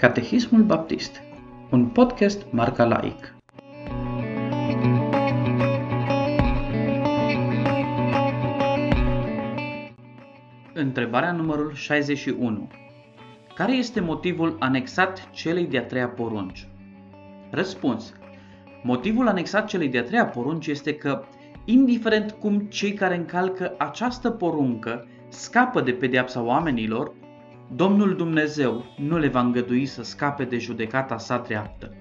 Catehismul Baptist, un podcast marca laic. Întrebarea numărul 61. Care este motivul anexat celei de-a treia porunci? Răspuns. Motivul anexat celei de-a treia porunci este că, indiferent cum cei care încalcă această poruncă scapă de pedeapsa oamenilor, Domnul Dumnezeu nu le va îngădui să scape de judecata sa dreaptă.